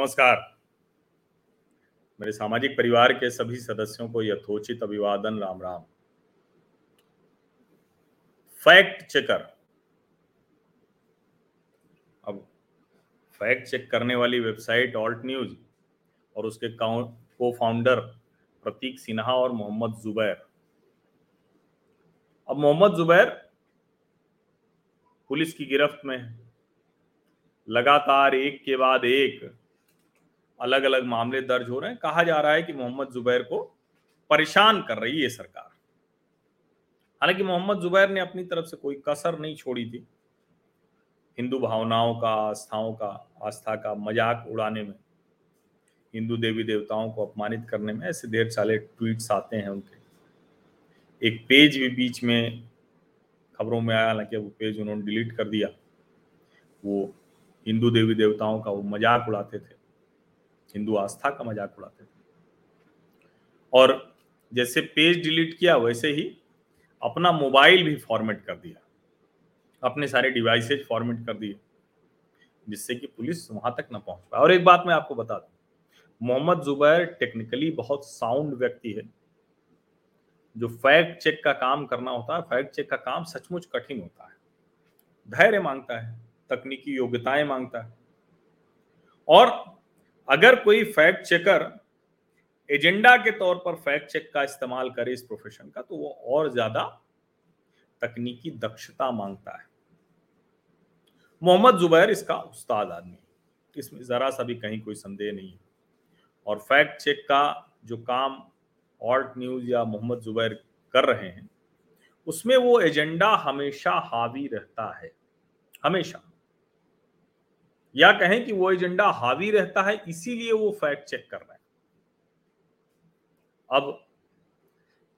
नमस्कार। मेरे सामाजिक परिवार के सभी सदस्यों को यथोचित अभिवादन राम राम फैक्ट चेकर। अब फैक्ट चेक करने वाली वेबसाइट ऑल्ट न्यूज़ और उसके को फाउंडर प्रतीक सिन्हा और मोहम्मद जुबैर। अब मोहम्मद जुबैर पुलिस की गिरफ्त में है। लगातार एक के बाद एक अलग अलग मामले दर्ज हो रहे हैं। कहा जा रहा है कि मोहम्मद जुबैर को परेशान कर रही है सरकार। हालाँकि मोहम्मद जुबैर ने अपनी तरफ़ से कोई कसर नहीं छोड़ी थी। हिंदू भावनाओं का, आस्थाओं का, आस्था का मज़ाक उड़ाने में, हिंदू देवी देवताओं को अपमानित करने में ऐसे देर साले ट्वीट्स आते हैं उनके। एक पेज भी बीच में खबरों में आया, हालाँकि वो पेज उन्होंने डिलीट कर दिया। वो हिंदू देवी देवताओं का वो मज़ाक उड़ाते थे। हिंदू आस्था का मज़ाक उड़ाते थे। और जैसे पेज डिलीट किया, वैसे ही अपना मोबाइल भी फॉर्मेट कर दिया। अपने सारे डिवाइसेज फॉर्मेट कर दिए, जिससे कि पुलिस वहाँ तक ना पहुँच पाए। और एक बात मैं आपको बता दूँ, मोहम्मद जुबैर टेक्निकली बहुत साउंड व्यक्ति है, जो फैक्ट चेक का काम करना होता है फैक्ट चेक का काम सचमुच कठिन होता है। धैर्य माँगता है, तकनीकी योग्यताएँ माँगता है। और अगर कोई फैक्ट चेकर एजेंडा के तौर पर फैक्ट चेक का इस्तेमाल करे इस प्रोफेशन का तो वो और ज़्यादा तकनीकी दक्षता माँगता है। मोहम्मद जुबैर इसका उस्ताद आदमी इसमें जरा सा भी कहीं कोई संदेह नहीं है। और फैक्ट चेक का जो काम ऑल्ट न्यूज़ या मोहम्मद जुबैर कर रहे हैं, उसमें वो एजेंडा हमेशा हावी रहता है। हमेशा। या कहें कि वो एजेंडा हावी रहता है, इसीलिए वो फैक्ट चेक कर रहे हैं। अब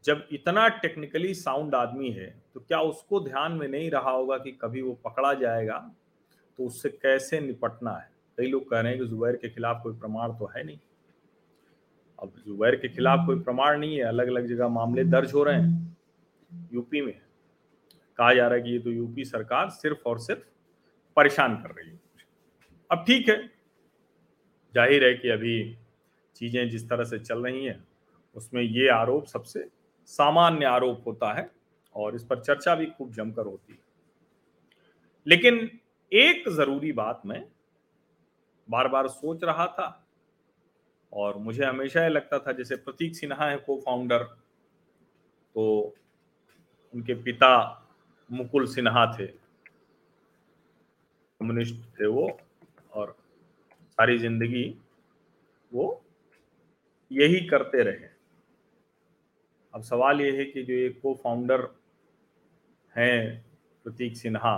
जब इतना टेक्निकली साउंड आदमी है तो क्या उसको ध्यान में नहीं रहा होगा कि कभी वो पकड़ा जाएगा? तो उससे कैसे निपटना है? कई लोग कह रहे हैं कि जुबैर के खिलाफ कोई प्रमाण तो है नहीं। अब जुबैर के खिलाफ कोई प्रमाण नहीं है अलग अलग जगह मामले दर्ज हो रहे हैं, यूपी में। कहा जा रहा है कि ये तो यूपी सरकार सिर्फ़ और सिर्फ़ परेशान कर रही है। अब ठीक है, ज़ाहिर है कि अभी चीज़ें जिस तरह से चल रही हैं, उसमें ये आरोप सबसे सामान्य आरोप होता है और इस पर चर्चा भी खूब जमकर होती है। लेकिन एक ज़रूरी बात मैं बार बार सोच रहा था और मुझे हमेशा ये लगता था, जैसे प्रतीक सिन्हा है को फाउंडर तो उनके पिता मुकुल सिन्हा थे कम्युनिस्ट थे वो। और सारी ज़िंदगी वो यही करते रहे। अब सवाल ये है कि जो एक को फाउंडर हैं प्रतीक सिन्हा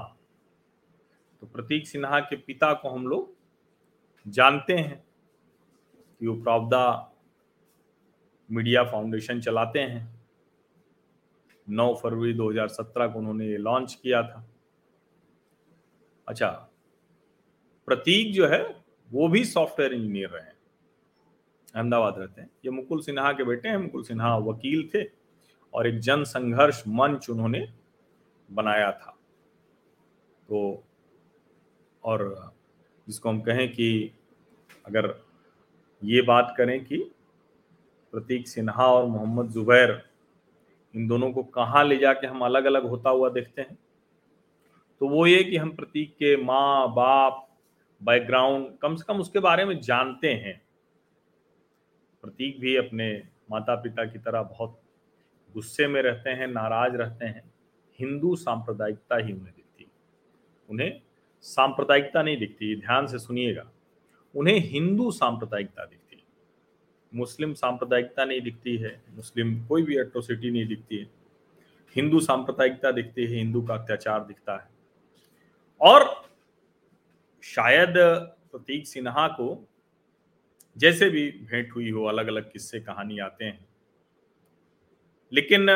तो प्रतीक सिन्हा के पिता को हम लोग जानते हैं कि वो प्रावदा मीडिया फाउंडेशन चलाते हैं। 9 फरवरी 2017 को उन्होंने ये लॉन्च किया था। अच्छा प्रतीक जो है, वो भी सॉफ्टवेयर इंजीनियर रहे हैं। अहमदाबाद रहते हैं। ये मुकुल सिन्हा के बेटे हैं। मुकुल सिन्हा वकील थे और एक जन संघर्ष मंच उन्होंने बनाया था। तो और जिसको हम कहें कि अगर ये बात करें कि प्रतीक सिन्हा और मोहम्मद जुबैर इन दोनों को कहाँ ले जाके हम अलग अलग होता हुआ देखते हैं तो वो ये कि हम प्रतीक के माँ बाप बैकग्राउंड कम से कम उसके बारे में जानते हैं। प्रतीक भी अपने माता पिता की तरह बहुत गुस्से में रहते हैं, नाराज़ रहते हैं। हिंदू सांप्रदायिकता ही उन्हें दिखती उन्हें सांप्रदायिकता नहीं दिखती ध्यान से सुनिएगा। उन्हें हिंदू सांप्रदायिकता दिखती है। मुस्लिम सांप्रदायिकता नहीं दिखती है, मुस्लिम कोई भी एट्रोसिटी नहीं दिखती है। हिंदू सांप्रदायिकता दिखती है, हिंदू का अत्याचार दिखता है। और शायद प्रतीक सिन्हा को जैसे भी भेंट हुई हो अलग अलग किस्से, कहानी आते हैं। लेकिन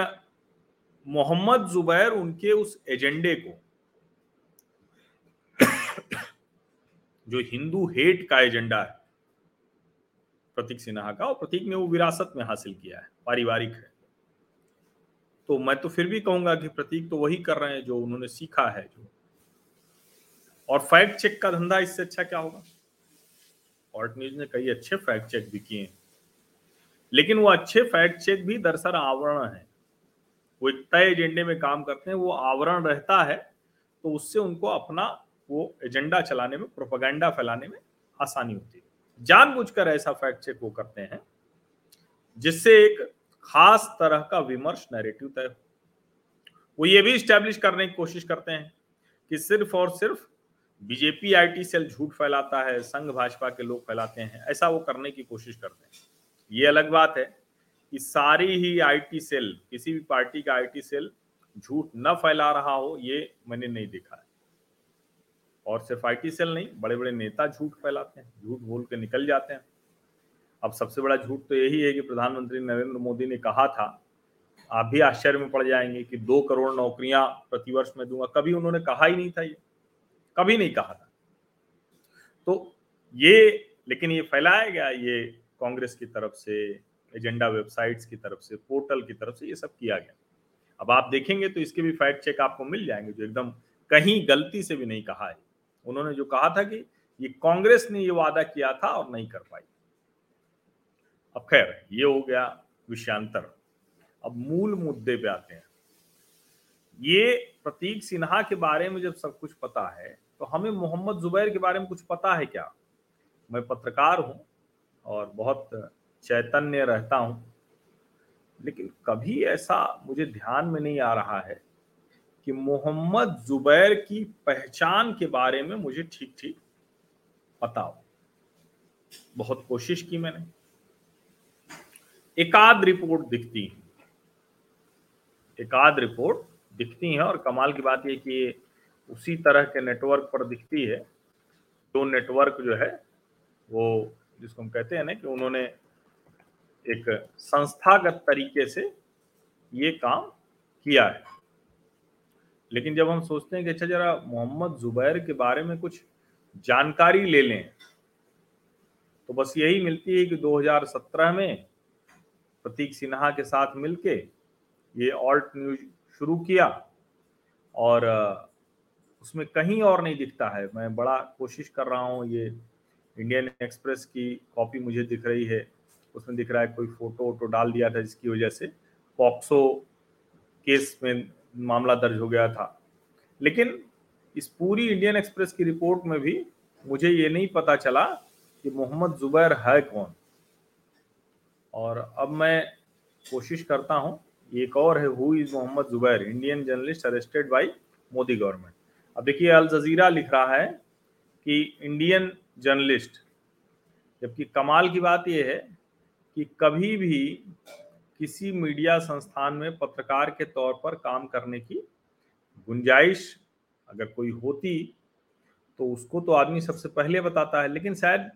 मोहम्मद जुबैर उनके उस एजेंडे को, जो हिंदू हेट का एजेंडा है, प्रतीक सिन्हा का, और प्रतीक ने वो विरासत में हासिल किया है, पारिवारिक है। तो मैं तो फिर भी कहूँगा कि प्रतीक तो वही कर रहे हैं जो उन्होंने सीखा है, जो और फैक्ट चेक का धंधा इससे अच्छा क्या होगा? ऑल्ट न्यूज़ ने कई अच्छे फैक्ट चेक भी किए लेकिन वो अच्छे फैक्ट चेक भी दरअसल आवरण है। वो एक तय एजेंडे में काम करते हैं, वो आवरण रहता है तो उससे उनको अपना वो एजेंडा चलाने में प्रोपागेंडा फैलाने में आसानी होती है। जानबूझकर ऐसा फैक्ट चेक वो करते हैं, जिससे एक खास तरह का विमर्श नैरेटिव तय हो। वो ये भी स्टैब्लिश करने की कोशिश करते हैं कि सिर्फ़ और सिर्फ़ बीजेपी आईटी सेल झूठ फैलाता है, संघ भाजपा के लोग फैलाते हैं, ऐसा वो करने की कोशिश करते हैं। ये अलग बात है कि सारी ही आईटी सेल, किसी भी पार्टी का आईटी सेल झूठ न फैला रहा हो, ये मैंने नहीं देखा है। और सिर्फ़ आईटी सेल नहीं बड़े बड़े नेता झूठ फैलाते हैं, झूठ बोल के निकल जाते हैं। अब सबसे बड़ा झूठ तो यही है कि प्रधानमंत्री नरेंद्र मोदी ने कहा था, आप भी आश्चर्य में पड़ जाएँगे कि दो करोड़ नौकरियाँ प्रतिवर्ष में दूँगा। कभी उन्होंने कहा ही नहीं था ये। कभी नहीं कहा था। तो ये, लेकिन ये फैलाया गया, ये कांग्रेस की तरफ़ से, एजेंडा वेबसाइट्स की तरफ़ से, पोर्टल की तरफ़ से ये सब किया गया। अब आप देखेंगे तो इसके भी फैक्ट चेक आपको मिल जाएँगे, जो एकदम कहीं गलती से भी नहीं कहा है। उन्होंने जो कहा था कि ये कांग्रेस ने ये वादा किया था और नहीं कर पाई। अब खैर, ये हो गया विषयांतर। अब मूल मुद्दे पे आते हैं। ये प्रतीक सिन्हा के बारे में जब सब कुछ पता है तो हमें मोहम्मद जुबैर के बारे में कुछ पता है क्या? मैं पत्रकार हूँ और बहुत चैतन्य रहता हूँ। लेकिन कभी ऐसा मुझे ध्यान में नहीं आ रहा है कि मोहम्मद जुबैर की पहचान के बारे में मुझे ठीक ठीक पता हो। बहुत कोशिश की मैंने। एकाध रिपोर्ट दिखती है। एकाध रिपोर्ट दिखती है और कमाल की बात यह कि उसी तरह के नेटवर्क पर दिखती है। जो नेटवर्क जो है, वो जिसको हम कहते हैं ना कि उन्होंने एक संस्थागत तरीके से ये काम किया है। लेकिन जब हम सोचते हैं कि अच्छा जरा मोहम्मद जुबैर के बारे में कुछ जानकारी ले लें तो बस यही मिलती है कि 2017 में प्रतीक सिन्हा के साथ मिलके ये ऑल्ट न्यूज़ शुरू किया और उसमें कहीं और नहीं दिखता है। मैं बड़ा कोशिश कर रहा हूँ ये इंडियन एक्सप्रेस की कॉपी मुझे दिख रही है। उसमें दिख रहा है कोई फ़ोटो वोटो डाल दिया था जिसकी वजह से पॉक्सो केस में मामला दर्ज हो गया था। लेकिन इस पूरी इंडियन एक्सप्रेस की रिपोर्ट में भी मुझे ये नहीं पता चला कि मोहम्मद जुबैर है कौन। और अब मैं कोशिश करता हूँ, एक और है who is Mohammed Zubair? Indian journalist arrested by Modi government अब देखिए अल जजीरा लिख रहा है कि इंडियन जर्नलिस्ट, जबकि कमाल की बात यह है कि कभी भी किसी मीडिया संस्थान में पत्रकार के तौर पर काम करने की गुंजाइश अगर कोई होती तो उसको तो आदमी सबसे पहले बताता है। लेकिन शायद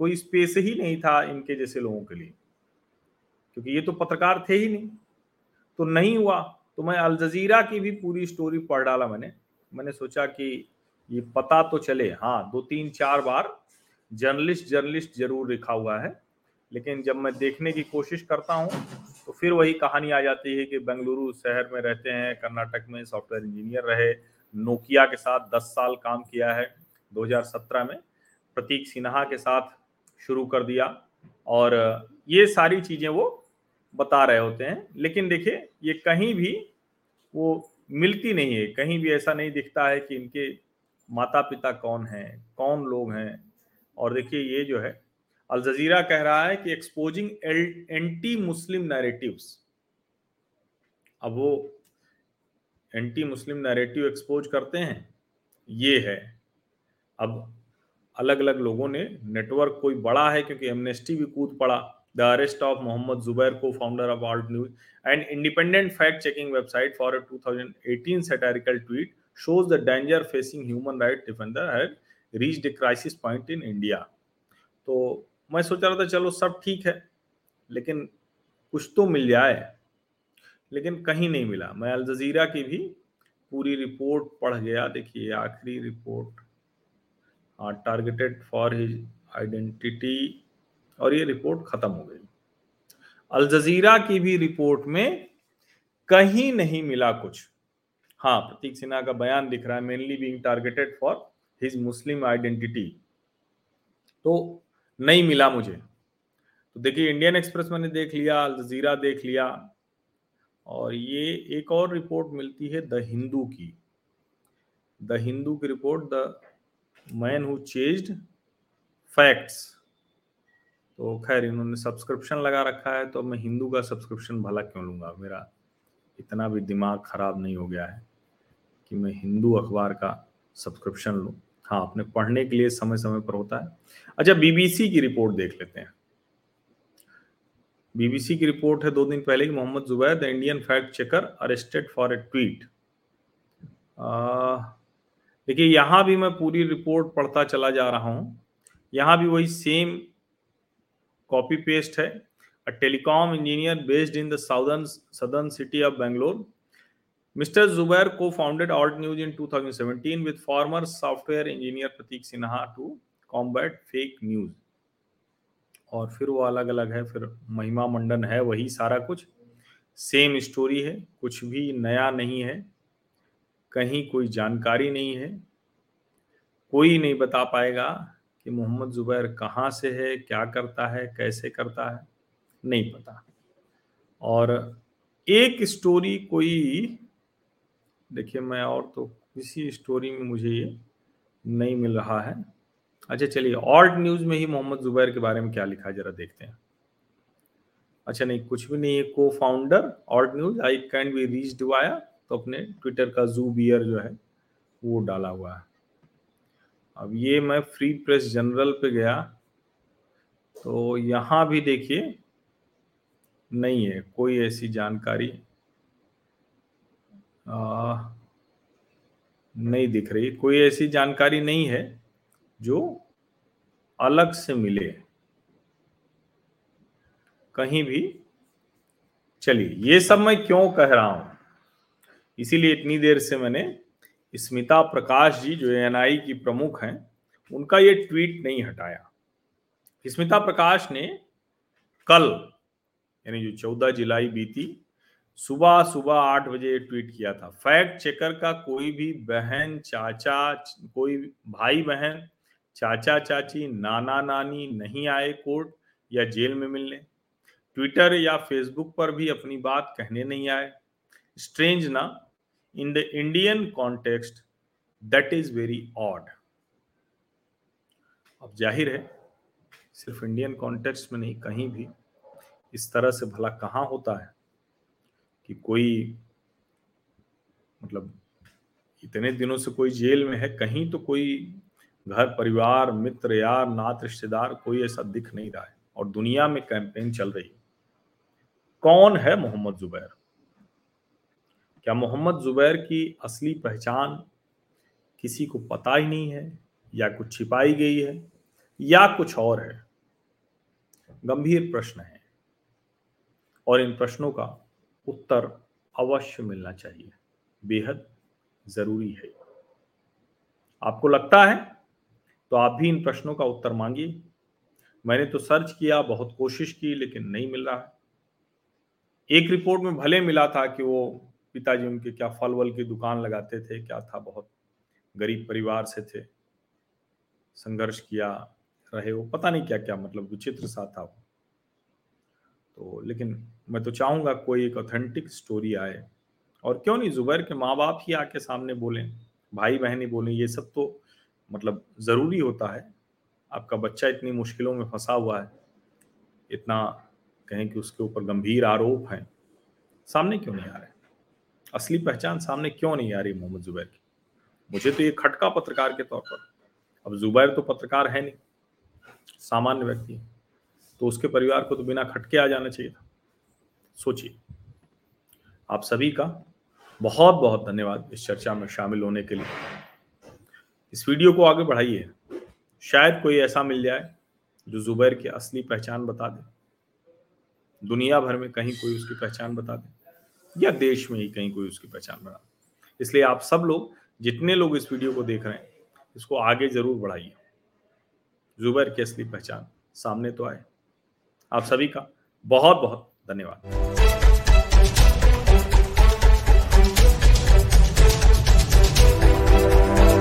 कोई स्पेस ही नहीं था इनके जैसे लोगों के लिए, क्योंकि ये तो पत्रकार थे ही नहीं। तो नहीं हुआ। तो मैं अल जजीरा की भी पूरी स्टोरी पढ़ डाला मैंने। मैंने सोचा कि ये पता तो चले। हाँ दो तीन चार बार जर्नलिस्ट जर्नलिस्ट ज़रूर लिखा हुआ है, लेकिन जब मैं देखने की कोशिश करता हूँ तो फिर वही कहानी आ जाती है कि बेंगलुरु शहर में रहते हैं, कर्नाटक में सॉफ्टवेयर इंजीनियर रहे, नोकिया के साथ 10 साल काम किया है 2017 में प्रतीक सिन्हा के साथ शुरू कर दिया, और ये सारी चीज़ें वो बता रहे होते हैं। लेकिन देखिए, ये कहीं भी वो मिलती नहीं है। कहीं भी ऐसा नहीं दिखता है कि इनके माता पिता कौन हैं, कौन लोग हैं। और देखिए, ये जो है, अल जजीरा कह रहा है कि एक्सपोजिंग एंटी मुस्लिम नैरेटिव्स अब वो एंटी मुस्लिम नैरेटिव एक्सपोज करते हैं, ये है। अब अलग अलग लोगों ने नेटवर्क कोई बड़ा है क्योंकि एमनेस्टी भी कूद पड़ा। The arrest of Mohammed Zubair co founder of Alt News and independent fact checking website for a 2018 satirical tweet shows the danger facing human right defender had reached a crisis point in India. तो मैं सोच रहा था, चलो सब ठीक है, लेकिन कुछ तो मिल जाए। लेकिन कहीं नहीं मिला। मैं अल जजीरा की भी पूरी रिपोर्ट पढ़ गया। देखिए, आखिरी report targeted for his identity और ये रिपोर्ट खत्म हो गई। अल जजीरा की भी रिपोर्ट में कहीं नहीं मिला कुछ। हाँ प्रतीक सिन्हा का बयान दिख रहा है mainly being targeted for his Muslim identity तो नहीं मिला मुझे। तो देखिए इंडियन एक्सप्रेस मैंने देख लिया अल जजीरा देख लिया, और ये एक और रिपोर्ट मिलती है द हिंदू की। द हिंदू की report the man who chased facts तो खैर इन्होंने सब्सक्रिप्शन लगा रखा है तो मैं हिंदू का सब्सक्रिप्शन भला क्यों लूँगा? मेरा इतना भी दिमाग खराब नहीं हो गया है कि मैं हिंदू अखबार का सब्सक्रिप्शन लूँ। हाँ अपने पढ़ने के लिए समय समय पर होता है। अच्छा बीबीसी की रिपोर्ट देख लेते हैं। बीबीसी की रिपोर्ट है दो दिन पहले कि, Mohammed Zubair, the Indian fact checker arrested for a tweet देखिए, यहाँ भी मैं पूरी रिपोर्ट पढ़ता चला जा रहा हूँ। यहाँ भी वही सेम कॉपी पेस्ट है telecom engineer based in the southern southern city of Bangalore Mr. Zubair co-founded Alt News in 2017 with former software engineer Pratik Sinha to combat fake news. और फिर वो अलग अलग है, फिर महिमा मंडन है, वही सारा कुछ सेम स्टोरी है, कुछ भी नया नहीं है, कहीं कोई जानकारी नहीं है, कोई नहीं बता पाएगा कि मोहम्मद जुबैर कहाँ से है, क्या करता है, कैसे करता है, नहीं पता। और एक स्टोरी कोई, देखिए मैं और तो किसी स्टोरी में मुझे ये नहीं मिल रहा है। अच्छा चलिए ऑल्ट न्यूज़ में ही मोहम्मद जुबैर के बारे में क्या लिखा है, जरा देखते हैं। अच्छा नहीं, कुछ भी नहीं है co founder Alt News I can be reach via तो अपने ट्विटर का जू बियर जो है, वो डाला हुआ है। अब ये मैं फ्री प्रेस जनरल पे गया तो यहाँ भी देखिए नहीं है कोई ऐसी जानकारी आ, नहीं दिख रही कोई ऐसी जानकारी नहीं है जो अलग से मिले कहीं भी चलिए। ये सब मैं क्यों कह रहा हूँ? इसीलिए इतनी देर से मैंने स्मिता प्रकाश जी जो एनआई की प्रमुख हैं, उनका ये ट्वीट नहीं हटाया। स्मिता प्रकाश ने कल, यानी जो चौदह जुलाई बीती, सुबह सुबह आठ बजे ट्वीट किया था। फैक्ट चेकर का कोई भी बहन, चाचा, कोई भाई बहन, चाचा, चाची, नाना, नानी नहीं आए कोर्ट या जेल में मिलने। ट्विटर या फेसबुक पर भी अपनी बात कहने नहीं आए। स्ट्रेंज ना in the Indian context that is very odd अब ज़ाहिर है, सिर्फ़ इंडियन कॉन्टेक्स्ट में नहीं, कहीं भी इस तरह से भला कहाँ होता है कि कोई मतलब इतने दिनों से कोई जेल में है, कहीं तो कोई घर, परिवार, मित्र, यार, नात, रिश्तेदार, कोई ऐसा दिख नहीं रहा है। और दुनिया में कैंपेन चल रही कौन है मोहम्मद जुबैर? क्या मोहम्मद जुबैर की असली पहचान किसी को पता ही नहीं है, या कुछ छिपाई गई है, या कुछ और है? गंभीर प्रश्न है। और इन प्रश्नों का उत्तर अवश्य मिलना चाहिए। बेहद ज़रूरी है। आपको लगता है? तो आप भी इन प्रश्नों का उत्तर मांगिए। मैंने तो सर्च किया, बहुत कोशिश की, लेकिन नहीं मिल रहा है। एक रिपोर्ट में भले मिला था कि वो पिताजी उनके क्या फल वल की दुकान लगाते थे, क्या था, बहुत गरीब परिवार से थे। संघर्ष किया रहे वो, पता नहीं क्या क्या मतलब विचित्र सा था वो। तो लेकिन मैं तो चाहूँगा कोई एक ऑथेंटिक स्टोरी आए। और क्यों नहीं, जुबैर के माँ बाप ही आके सामने बोलें भाई बहन ही बोलें, ये सब तो मतलब ज़रूरी होता है। आपका बच्चा इतनी मुश्किलों में फंसा हुआ है, इतना कहें कि उसके ऊपर गंभीर आरोप हैं, सामने क्यों नहीं आ रहे? असली पहचान सामने क्यों नहीं आ रही मोहम्मद जुबैर की? मुझे तो ये खटका पत्रकार के तौर पर। अब जुबैर तो पत्रकार है नहीं, सामान्य व्यक्ति है। तो उसके परिवार को तो बिना खटके आ जाना चाहिए था। सोचिए, आप सभी का बहुत बहुत धन्यवाद इस चर्चा में शामिल होने के लिए। इस वीडियो को आगे बढ़ाइए। शायद कोई ऐसा मिल जाए जो जुबैर की असली पहचान बता दे। दुनिया भर में कहीं कोई उसकी पहचान बता दे। या देश में ही कहीं कोई उसकी पहचान बना। इसलिए आप सब लोग जितने लोग इस वीडियो को देख रहे हैं, इसको आगे ज़रूर बढ़ाइए। जुबैर की असली पहचान सामने तो आए। आप सभी का बहुत बहुत धन्यवाद।